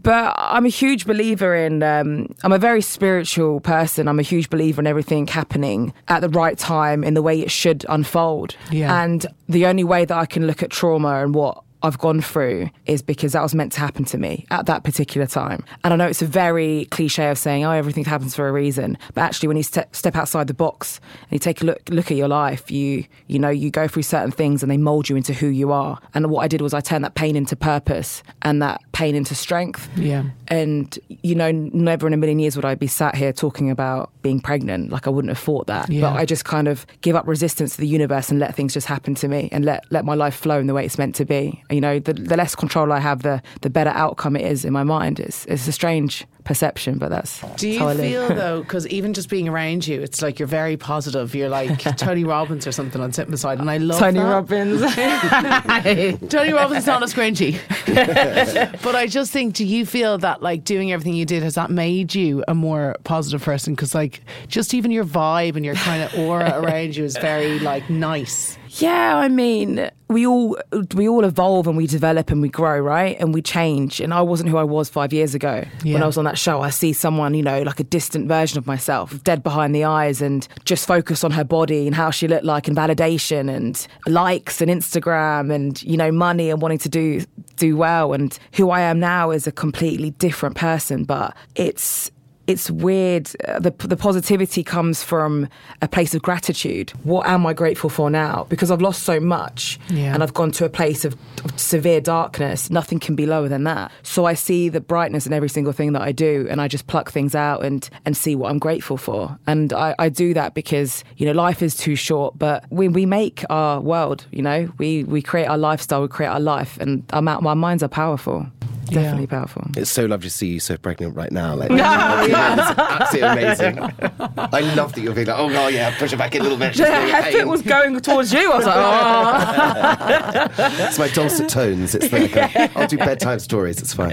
but I'm a huge believer in. Um, I'm a very spiritual person. I'm a huge believer in everything happening at the right time in the way it should unfold. Yeah. And the only way that I can look at trauma and what I've gone through is because that was meant to happen to me at that particular time. And I know it's a very cliche of saying, oh, everything happens for a reason. But actually, when you step, step outside the box and you take a look, look at your life, you, you know, you go through certain things and they mold you into who you are. And what I did was I turned that pain into purpose and that pain into strength. Yeah. And, you know, never in a million years would I be sat here talking about being pregnant. Like I wouldn't have thought that. Yeah. But I just kind of give up resistance to the universe and let things just happen to me and let, let my life flow in the way it's meant to be you know, the, the less control I have, the the better outcome it is in my mind. It's it's a strange perception, but that's. Do you that's feel though, because even just being around you, it's like you're very positive. You're like Tony Robbins or something on sitting beside, and I love Tony that. Robbins. Tony Robbins is not a scrunchie, but I just think, do you feel that like doing everything you did has that made you a more positive person? Because like just even your vibe and your kind of aura around you is very like nice. Yeah, I mean, we all we all evolve and we develop and we grow, right? And we change. And I wasn't who I was five years ago yeah. when I was on that show. I see someone, you know, like a distant version of myself, dead behind the eyes, and just focus on her body and how she looked like, and validation and likes and Instagram and you know money and wanting to do do well. And who I am now is a completely different person. But it's it's weird. Uh, the, the positivity comes from a place of gratitude. What am I grateful for now? Because I've lost so much yeah. and I've gone to a place of, of, severe darkness. Nothing can be lower than that. So I see the brightness in every single thing that I do and I just pluck things out and, and see what I'm grateful for. And I, I do that because, you know, life is too short, but we, we make our world, you know, we, we create our lifestyle, we create our life, and our, our minds are powerful. Definitely yeah. powerful. It's so lovely to see you so pregnant right now. Like, yeah, it's absolutely amazing. I love that you're feeling like, oh, God, yeah, push it back in a little bit. Yeah, it was going towards you. I was like, oh. it's my dulcet tones. It's like, uh, I'll do bedtime stories. It's fine.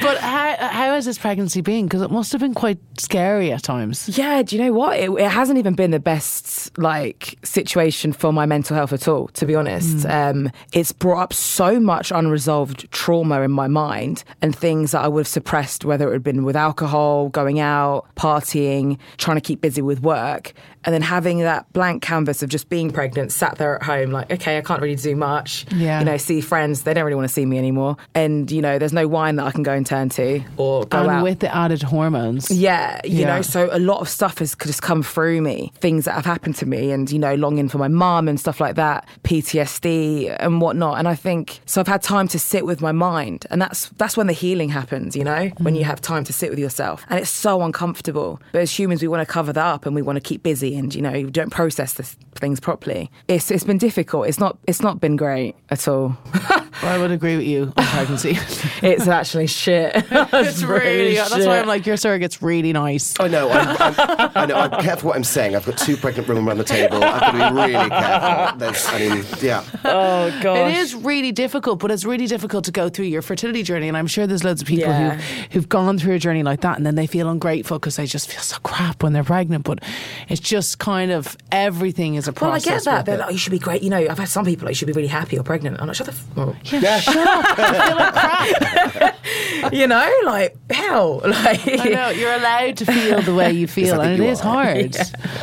But how, how has this pregnancy been? Because it must have been quite scary at times. Yeah, do you know what? It, it, hasn't even been the best like situation for my mental health at all, to be honest. Mm. Um, it's brought up so much unresolved trauma in my mind mind and things that I would have suppressed, whether it had been with alcohol, going out, partying, trying to keep busy with work. And then having that blank canvas of just being pregnant, sat there at home, like, okay, I can't really do much. Yeah. You know, see friends, they don't really want to see me anymore. And, you know, there's no wine that I can go and turn to or go and out. with the added hormones. Yeah. You yeah. know, so a lot of stuff has just come through me, things that have happened to me and, you know, longing for my mum and stuff like that, PTSD and whatnot. And I think, so I've had time to sit with my mind. And that's, that's when the healing happens, you know, mm. when you have time to sit with yourself. And it's so uncomfortable. But as humans, we want to cover that up and we want to keep busy and you know you don't process the things properly. It's it's been difficult. It's not it's not been great at all. I would agree with you on pregnancy. it's actually shit. it's really. Shit. That's why I'm like your surrogate's really nice. I know. I'm, I'm, I know. I'm careful what I'm saying. I've got two pregnant women around the table. I've got to be really careful. There's, I mean, yeah. Oh god. It is really difficult, but it's really difficult to go through your fertility journey. And I'm sure there's loads of people Yeah. who, who've gone through a journey like that and then they feel ungrateful because they just feel so crap when they're pregnant. But it's just kind of everything is a process. Well, I get that. They're like, oh, you should be great. You know, I've had some people like, you should be really happy you're pregnant. I'm like, shut the f- well, yeah, shut up. I feel like crap. you know, like hell. Like I know you're allowed to feel the way you feel, I think and it you is are. hard.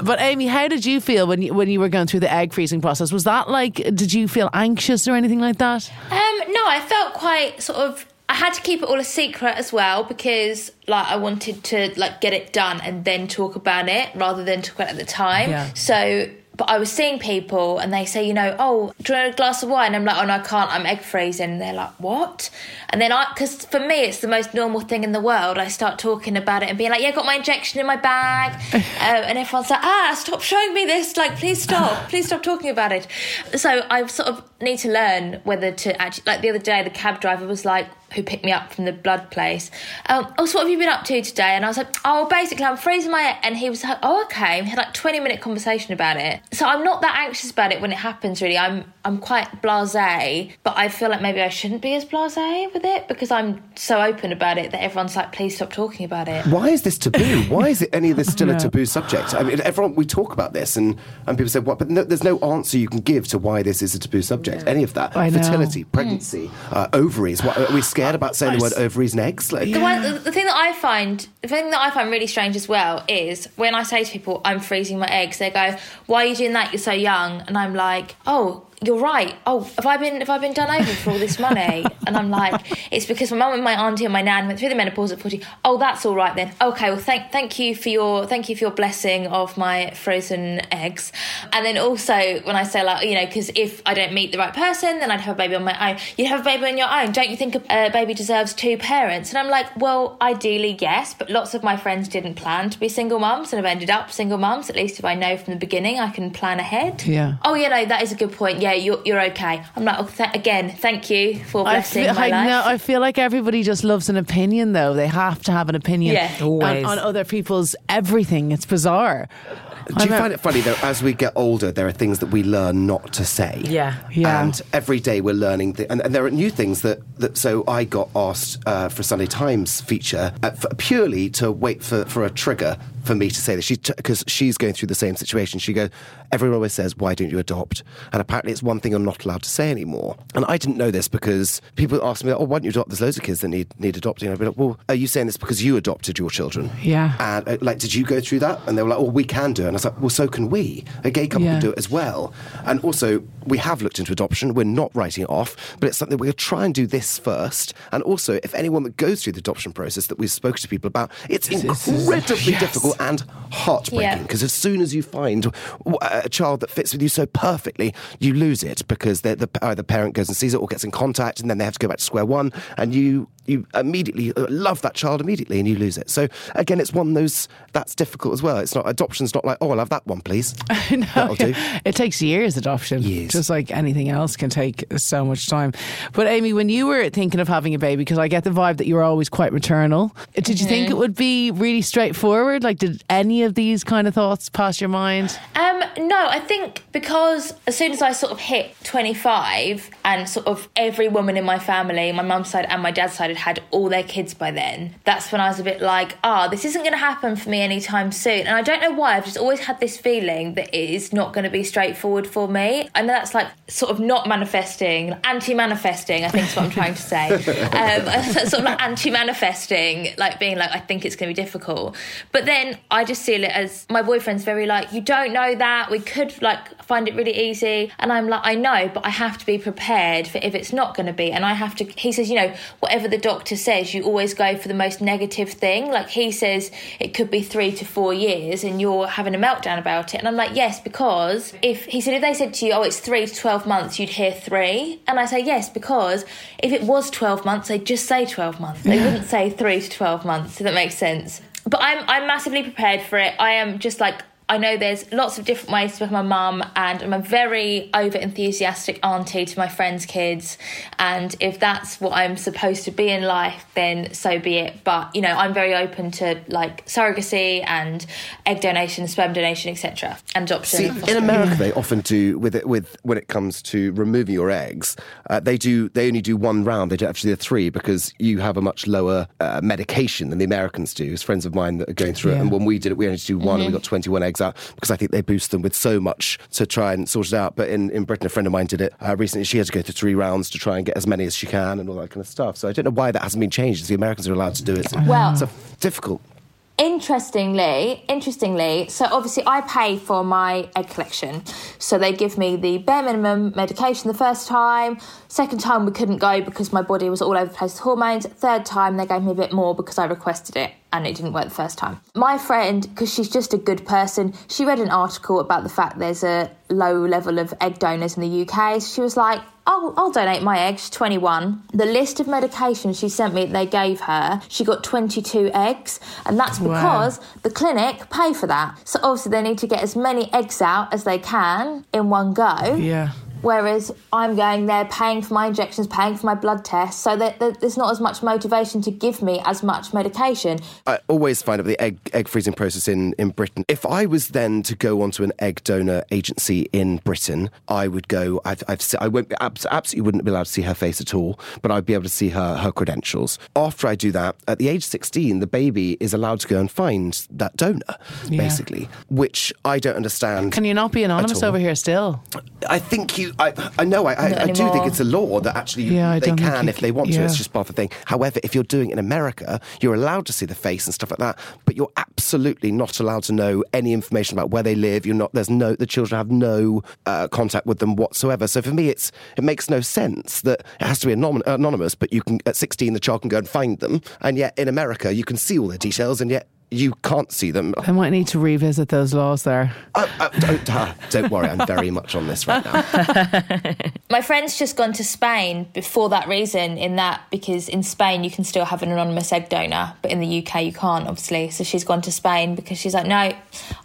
But Amy, how did you feel when you, when you were going through the egg freezing process? Was that like? Did you feel anxious or anything like that? Um, no, I felt quite sort of. I had to keep it all a secret as well because, like, I wanted to like get it done and then talk about it rather than talk about it at the time. Yeah. So, but I was seeing people and they say, you know, oh, do you want a glass of wine? I'm like, oh no, I can't. I'm egg freezing. And they're like, what? And then I, because for me, it's the most normal thing in the world. I start talking about it and being like, yeah, I got my injection in my bag, uh, and everyone's like, ah, stop showing me this. Like, please stop. please stop talking about it. So I sort of need to learn whether to actually, like the other day, the cab driver was like, who picked me up from the blood place. Um, oh, so what have you been up to today? And I was like, oh, basically, I'm freezing my. And he was like, oh, okay. And we had like 20 minute conversation about it. So I'm not that anxious about it when it happens. Really, I'm I'm quite blasé, but I feel like maybe I shouldn't be as blasé with it because I'm so open about it that everyone's like, please stop talking about it. Why is this taboo? Why is it any of this still a taboo subject? I mean, everyone we talk about this, and, and people say, "What?" But no, there's no answer you can give to why this is a taboo subject. Any of that I know. fertility, pregnancy, uh, ovaries. What, are we scared about saying the word ovaries next. Like, The, one, the, the thing that I find, the thing that I find really strange as well is when I say to people, "I'm freezing my eggs," they go, "Why are you doing that? You're so young." And I'm like, "Oh, you're right. Oh, have I been have I been done over for all this money?" and I'm like, "It's because my mum and my auntie and my nan went through the menopause at 40. Oh, that's all right then. Okay, well, thank thank you for your thank you for your blessing of my frozen eggs." And then also when I say like, you know, because if I don't meet the right person, then I'd have a baby on my own. You'd have a baby on your own. Don't you think a, a baby deserves two parents? And I'm like, well, ideally, yes, but lots of my friends didn't plan to be single mums and have ended up single mums. At least if I know from the beginning, I can plan ahead. Yeah. Oh, you know, that is a good point. Yeah, you're, you're okay. I'm like, oh, th- again, thank you for I blessing feel, my I, life. know, I feel like everybody just loves an opinion, though. They have to have an opinion Yeah. on, on other people's everything. It's bizarre. Do you find it funny though? As we get older, there are things that we learn not to say. Yeah. Yeah. And every day we're learning, th- and, and there are new things that. that so I got asked uh, for a Sunday Times feature uh, for, purely to wait for, for a trigger for me to say this. She because she's going through the same situation. She goes, everyone always says, "Why don't you adopt?" And apparently, it's one thing you're not allowed to say anymore. And I didn't know this because people ask me, "Oh, why don't you adopt?" There's loads of kids that need need adopting. I'd be like, "Well, are you saying this because you adopted your children?" Yeah. And uh, like, did you go through that? And they were like, "Well, we can do it." And I was like, "Well, so can we. A gay couple Yeah. can do it as well." And also, we have looked into adoption. We're not writing it off, but it's something we're going to try and do this first. And also, if anyone that goes through the adoption process that we've spoken to people about, it's incredibly yes. difficult and heartbreaking Yeah. because as soon as you find a child that fits with you so perfectly, you lose it because the, the parent goes and sees it or gets in contact, and then they have to go back to square one, and you you immediately love that child immediately, and you lose it. So again, it's one of those that's difficult as well. It's not adoption's not like oh, I'll have that one, please. No, That'll do. It takes years, adoption. Years. Just like anything else can take so much time. But Amy, when you were thinking of having a baby, because I get the vibe that you were always quite maternal, did you think it would be really straightforward? Like, did any of these kind of thoughts pass your mind? Um, no, I think because as soon as I sort of hit 25 and sort of every woman in my family, my mum's side and my dad's side had had all their kids by then, that's when I was a bit like, ah, this isn't going to happen for me anytime soon. And I don't know why, I've just always had this feeling that it is not going to be straightforward for me. I know that's like sort of not manifesting, anti manifesting, I think is what I'm trying to say. um, sort of like anti manifesting, like being like, I think it's going to be difficult. But then I just see it as my boyfriend's very like, you don't know that. We could like find it really easy. And I'm like, I know, but I have to be prepared for if it's not going to be. And I have to, he says, you know, whatever the doctor says, you always go for the most negative thing. Like he says, it could be three to four years and you're having a meltdown about it. And I'm like, yes, because if he said, if they said to you, oh, it's three to 12 months, you'd hear three. And I say, yes, because if it was 12 months, they'd just say 12 months. They wouldn't say three to 12 months, if that makes sense. But I'm, I'm massively prepared for it. I am just like, I know there's lots of different ways to become a mum, and I'm a very over enthusiastic auntie to my friends' kids. And if that's what I'm supposed to be in life, then so be it. But you know, I'm very open to like surrogacy and egg donation, sperm donation, etc., and adoption. See, in America, they often do with it with when it comes to removing your eggs. Uh, they do they only do one round. They do actually do three because you have a much lower uh, medication than the Americans do. As friends of mine that are going through it, and when we did it, we only do one, and we got 21 eggs out because I think they boost them with so much to try and sort it out. But in, in Britain, a friend of mine did it uh, recently. She had to go through three rounds to try and get as many as she can and all that kind of stuff. So I don't know why that hasn't been changed. The Americans are allowed to do it. So Well- it's a difficult. Interestingly, interestingly, so obviously I pay for my egg collection. So they give me the bare minimum medication the first time. Second time we couldn't go because my body was all over the place with hormones. Third time they gave me a bit more because I requested it and it didn't work the first time. My friend, because she's just a good person, she read an article about the fact there's a low level of egg donors in the UK. So she was like, I'll, I'll donate my eggs. She's 21. The list of medications she sent me, they gave her, she got 22 eggs. And that's because the clinic pay for that. So obviously they need to get as many eggs out as they can in one go. Yeah. Whereas I'm going there paying for my injections, paying for my blood tests, so that, that there's not as much motivation to give me as much medication. I always find out the egg egg freezing process in, in Britain. If I was then to go onto an egg donor agency in Britain, I would go. I've, I've I won't absolutely wouldn't be allowed to see her face at all, but I'd be able to see her her credentials. After I do that, at the age sixteen, the baby is allowed to go and find that donor, basically, which I don't understand. Can you not be anonymous over here still? I think you. I, I know. I, I, I do think it's a law that actually Yeah, they can if they want to. It's just part of the thing. However, if you're doing it in America, you're allowed to see the face and stuff like that, but you're absolutely not allowed to know any information about where they live. You're not. There's no. The children have no uh, contact with them whatsoever. So for me, it's it makes no sense that it has to be anon- anonymous. But you can at 16, the child can go and find them, and yet in America, you can see all their details, and yet. You can't see them. I might need to revisit those laws there. Uh, uh, don't, uh, don't worry, I'm very much on this right now. My friend's just gone to Spain for that reason, in that because in Spain you can still have an anonymous egg donor, but in the UK you can't, obviously. So she's gone to Spain because she's like, no,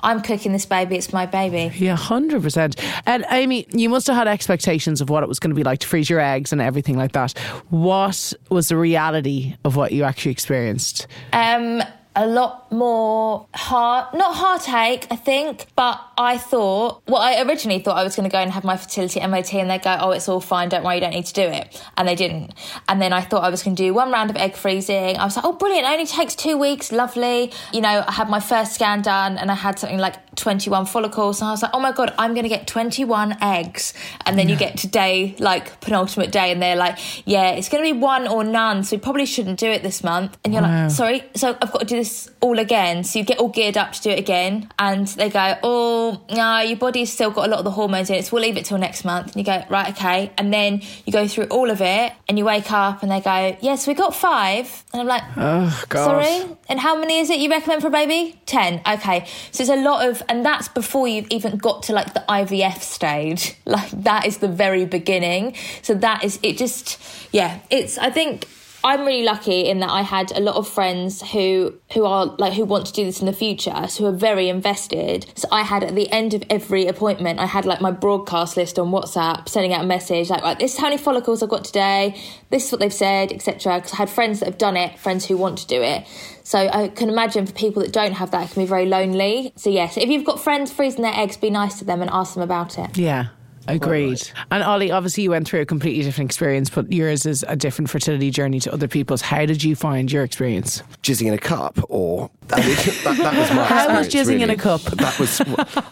I'm cooking this baby, it's my baby. Yeah, hundred percent. And Amy, you must have had expectations of what it was going to be like to freeze your eggs and everything like that. What was the reality of what you actually experienced? Um, a lot more heart, not heartache, I think, but I thought, well, I originally thought I was going to go and have my fertility MOT and they'd go, oh, it's all fine, don't worry, you don't need to do it. And they didn't. And then I thought I was going to do one round of egg freezing. I was like, oh, brilliant, it only takes two weeks, lovely. You know, I had my first scan done and I had something like 21 follicles. And I was like, oh my God, I'm going to get 21 eggs. And then you get to day, like penultimate day, and they're like, yeah, it's going to be one or none. So we probably shouldn't do it this month. And you're Wow. like, sorry, so I've got to do this all again. So you get all geared up to do it again. And they go, oh, no, your body's still got a lot of the hormones in it. So we'll leave it till next month. And you go, right, okay. And then you go through all of it and you wake up and they go, yes, we got five. And I'm like, Oh God! Sorry? And how many is it you recommend for a baby? 10. Okay. So it's a lot of, and that's before you've even got to like the IVF stage. Like that is the very beginning. So that is, it just, yeah, it's, I think. I'm really lucky in that I had a lot of friends who who are like who want to do this in the future, so who are very invested. So I had at the end of every appointment, I had like my broadcast list on WhatsApp, sending out a message like, right, this is how many follicles I've got today, this is what they've said, etc. Because I had friends that have done it, friends who want to do it. So I can imagine for people that don't have that, it can be very lonely. So yes, if you've got friends freezing their eggs, be nice to them and ask them about it. Yeah. Agreed. And Ollie, obviously, you went through a completely different experience, but yours is a different fertility journey to other people's. How did you find your experience? jizzing in a cup or I mean, that, that was my How was experience, jizzing in a cup? that was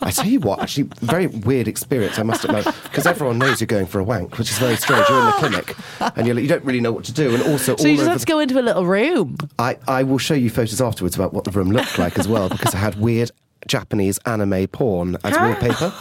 I tell you what actually very weird experience I must admit because everyone knows you're going for a wank which is very strange you're in the clinic and you're, you don't really know what to do and also So all you just have to go into a little room. I, I will show you photos afterwards about what the room looked like as well because I had weird Japanese anime porn as wallpaper.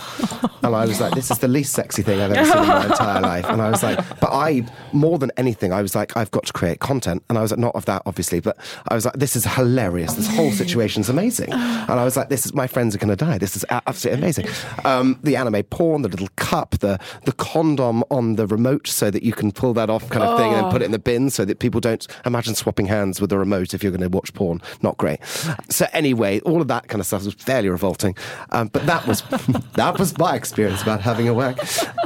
And I was like, this is the least sexy thing I've ever seen in my entire life. And I was like, but I, more than anything, I was like, I've got to create content. And I was like, not of that, obviously, but I was like, this is hilarious. This whole situation's amazing. And I was like, this is, my friends are going to die. This is absolutely amazing. Um, the anime porn, the little cup, the, the condom on the remote so that you can pull that off kind of thing and put it in the bin so that people don't imagine swapping hands with the remote if you're going to watch porn. Not great. So anyway, all of that kind of stuff was fairly revolting. Um, but that was that was my experience about having a wag.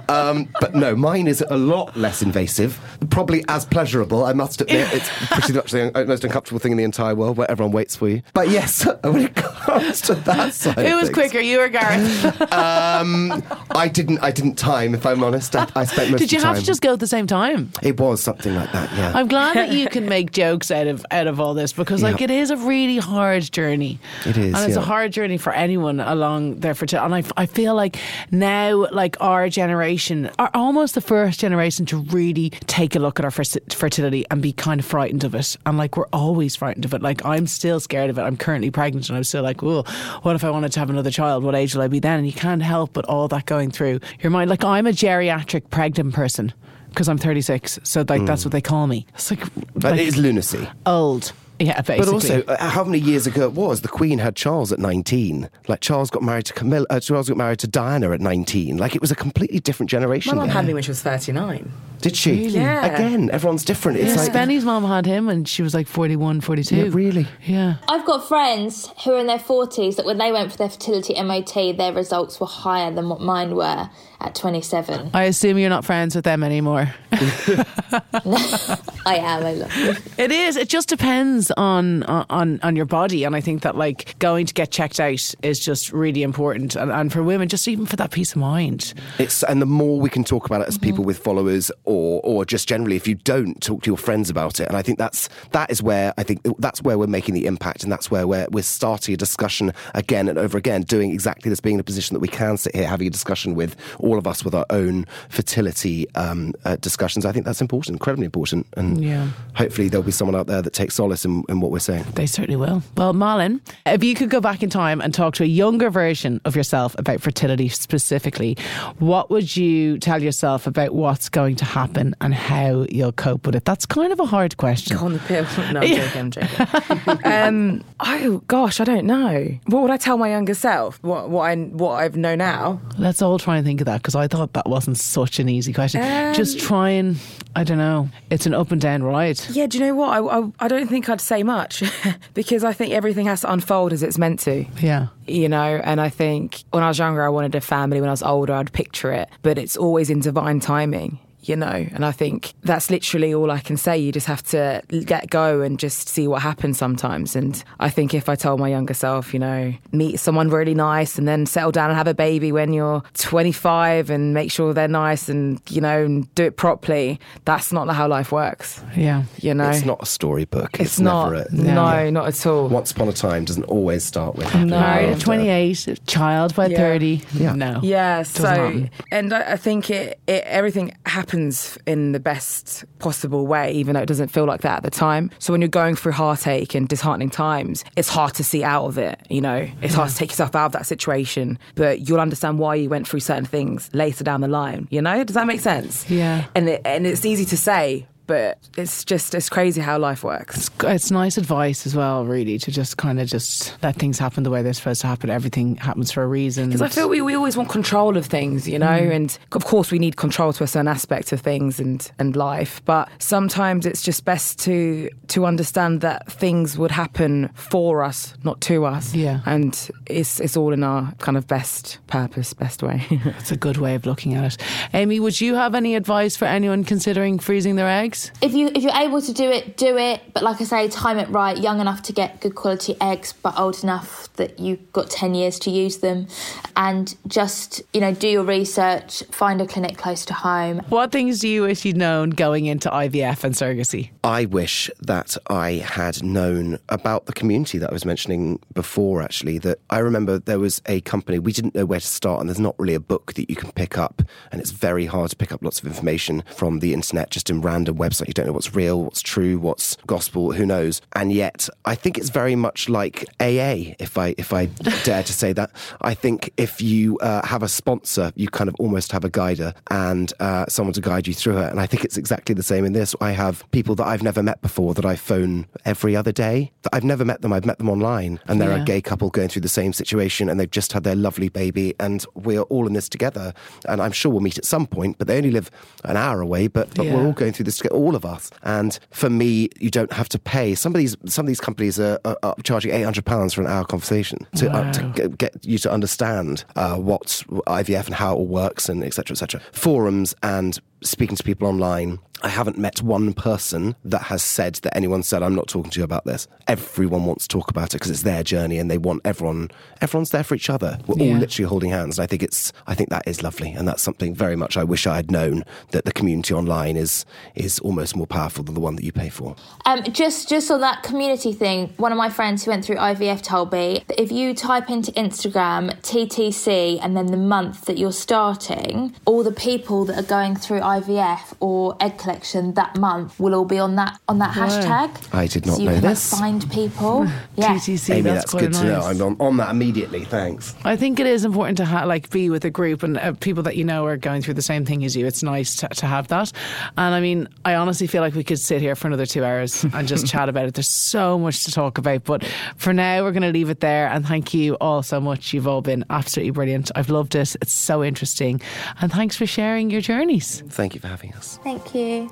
Um, but no, mine is a lot less invasive, probably as pleasurable. I must admit, it's pretty much the most uncomfortable thing in the entire world, where everyone waits for you. But yes, when it comes to that side, Who of was things, quicker, you or Gareth? Um, I didn't. I didn't time. If I'm honest, I, I spent most Did you of have time. to just go at the same time? It was something like that. Yeah. I'm glad that you can make jokes out of out of all this because like Yeah. it is a really hard journey. It is, and it's a hard journey for anyone along their fertility. And I, I feel like now, like our generation, are almost the first generation to really take a look at our fertility and be kind of frightened of it. And like we're always frightened of it. Like I'm still scared of it. I'm currently pregnant, and I'm still like, oh, what if I wanted to have another child? What age will I be then? And you can't help but all that going through your mind. Like I'm a geriatric pregnant person. Because I'm 36, so like that's mm. what they call me. It's like, but like it is lunacy. old, yeah. Basically, But also, uh, how many years ago it was? The Queen had Charles at 19. Like, Charles got married to Camilla, uh, Charles got married to Diana at 19. Like, it was a completely different generation. My mum had me when she was 39. Did she? Really? Yeah. Again, everyone's different. It's yeah, like, Spenny's mom had him, and she was like 41, 42. Yeah, really? Yeah. I've got friends who are in their 40s that when they went for their fertility MOT, their results were higher than what mine were at 27. I assume you're not friends with them anymore. I am, I love you. It is. It just depends on on on your body, and I think that like going to get checked out is just really important, and, and for women, just even for that peace of mind. It's and the more we can talk about it as Mm-hmm. people with followers, or or just generally, if you don't talk to your friends about it, and I think that's that is where I think that's where we're making the impact, and that's where we're we're starting a discussion again and over again, doing exactly this, being in a position that we can sit here having a discussion with all of us with our own fertility um, uh, discussions. I think that's important, incredibly important, and Yeah. hopefully there'll be someone out there that takes solace in, in what we're saying. They certainly will. Well, Malin, if you could go back in time and talk to a younger version of yourself about fertility specifically, what would you tell yourself about what's going to happen and how you'll cope with it? That's kind of a hard question. On the pill. No, I'm joking, I'm joking. um, oh, gosh, I don't know. What would I tell my younger self? What, what, I, what I've know now? Let's all try and think of that because I thought that wasn't such an easy question. Um, Just try and, I don't know, it's an up and down ride. Yeah, do you know what? I, I, I don't think I'd say much because I think everything has to unfold as it's meant to. Yeah. you know and i think when i was younger i wanted a family when i was older i'd picture it but it's always in divine timing you know and i think that's literally all i can say you just have to let go and just see what happens sometimes and i think if i told my younger self you know meet someone really nice and then settle down and have a baby when you're 25 and make sure they're nice and you know and do it properly that's not how life works Yeah. you know It's not a storybook. It's, it's not never a, no not at all Once upon a time doesn't always start with happily Married ever 28, child by Yeah. 30. Yeah. No. Yeah, so happen. and I, I think it, it everything happens in the best possible way, even though it doesn't feel like that at the time. So when you're going through heartache and disheartening times, it's hard to see out of it. You know, it's hard to take yourself out of that situation, but you'll understand why you went through certain things later down the line. You know, does that make sense? Yeah. and it, and it's easy to say. But it's just it's crazy how life works. It's, it's nice advice as well, really, to just kind of just let things happen the way they're supposed to happen. Everything happens for a reason. Because I feel we, we always want control of things, you know, mm. and of course we need control to a certain aspect of things and, and life. But sometimes it's just best to to understand that things would happen for us, not to us. Yeah. And it's it's all in our kind of best purpose, best way. That's a good way of looking at it. Amy, would you have any advice for anyone considering freezing their eggs? If you if you're able to do it, do it. But like I say, time it right. Young enough to get good quality eggs, but old enough that you've got ten years to use them, and just you know do your research. Find a clinic close to home. What things do you wish you'd known going into IVF and surrogacy? I wish that I had known about the community that I was mentioning before, actually. That I remember there was a company, we didn't know where to start, and there's not really a book that you can pick up. And it's very hard to pick up lots of information from the internet, just in random websites. You don't know what's real, what's true, what's gospel, who knows. And yet, I think it's very much like AA, if I, if I dare to say that. I think if you uh, have a sponsor, you kind of almost have a guider and uh, someone to guide you through it. And I think it's exactly the same in this. I have people that I've never met before that I phone every other day. That I've never met them. I've met them online, and they're Yeah. a gay couple going through the same situation, and they've just had their lovely baby, and we're all in this together. And I'm sure we'll meet at some point, but they only live an hour away. But but Yeah. we're all going through this together. All of us. And for me, you don't have to pay. Some of these, some of these companies are, are, are charging eight hundred pounds for an hour conversation to, wow. uh, to get, get, you to understand uh, what IVF and how it all works and etc. etc. Forums and speaking to people online, I haven't met one person that has said that anyone said, I'm not talking to you about this. Everyone wants to talk about it because it's their journey and they want everyone, everyone's there for each other. We're yeah. all literally holding hands. And I think it's, I think that is lovely. And that's something very much I wish I had known that the community online is, is almost more powerful than the one that you pay for. Um, just, just on that community thing, one of my friends who went through IVF told me that if you type into Instagram TTC and then the month that you're starting, all the people that are going through IVF or egg collection that month will all be on that on that hashtag. I did not so you know can, this. Like, find people. yeah. TTC, Amy, that's, that's good nice. to know. I'm on, on, that immediately. Thanks. I think it is important to ha- like be with a group and uh, people that you know are going through the same thing as you. It's nice to, to have that. And I mean, I honestly feel like we could sit here for another two hours and just chat about it. There's so much to talk about. But for now, we're going to leave it there. And thank you all so much. You've all been absolutely brilliant. I've loved it. It's so interesting. And thanks for sharing your journeys. Thank you for having us. Thank you.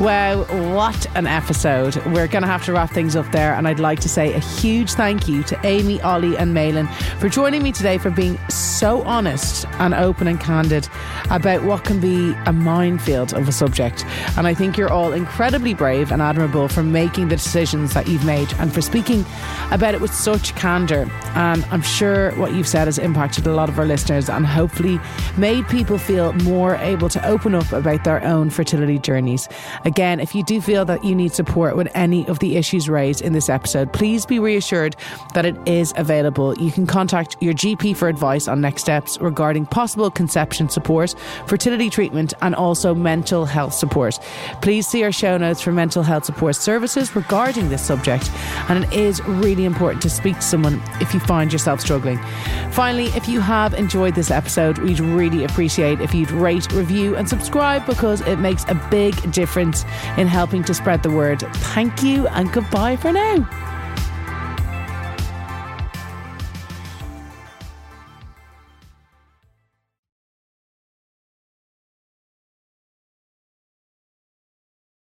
Wow, what an episode. We're going to have to wrap things up there. And I'd like to say a huge thank you to Amy, Ollie, and Malin for joining me today, for being so honest and open and candid about what can be a minefield of a subject. And I think you're all incredibly brave and admirable for making the decisions that you've made and for speaking about it with such candour. And I'm sure what you've said has impacted a lot of our listeners and hopefully made people feel more able to open up about their own fertility journeys. Again, if you do feel that you need support with any of the issues raised in this episode, please be reassured that it is available. You can contact your GP for advice on next steps regarding possible conception support, fertility treatment, and also mental health support. Please see our show notes for mental health support services regarding this subject, and it is really important to speak to someone if you find yourself struggling. Finally, if you have enjoyed this episode, we'd really appreciate if you'd rate, review, and subscribe because it makes a big difference in helping to spread the word. Thank you and goodbye for now.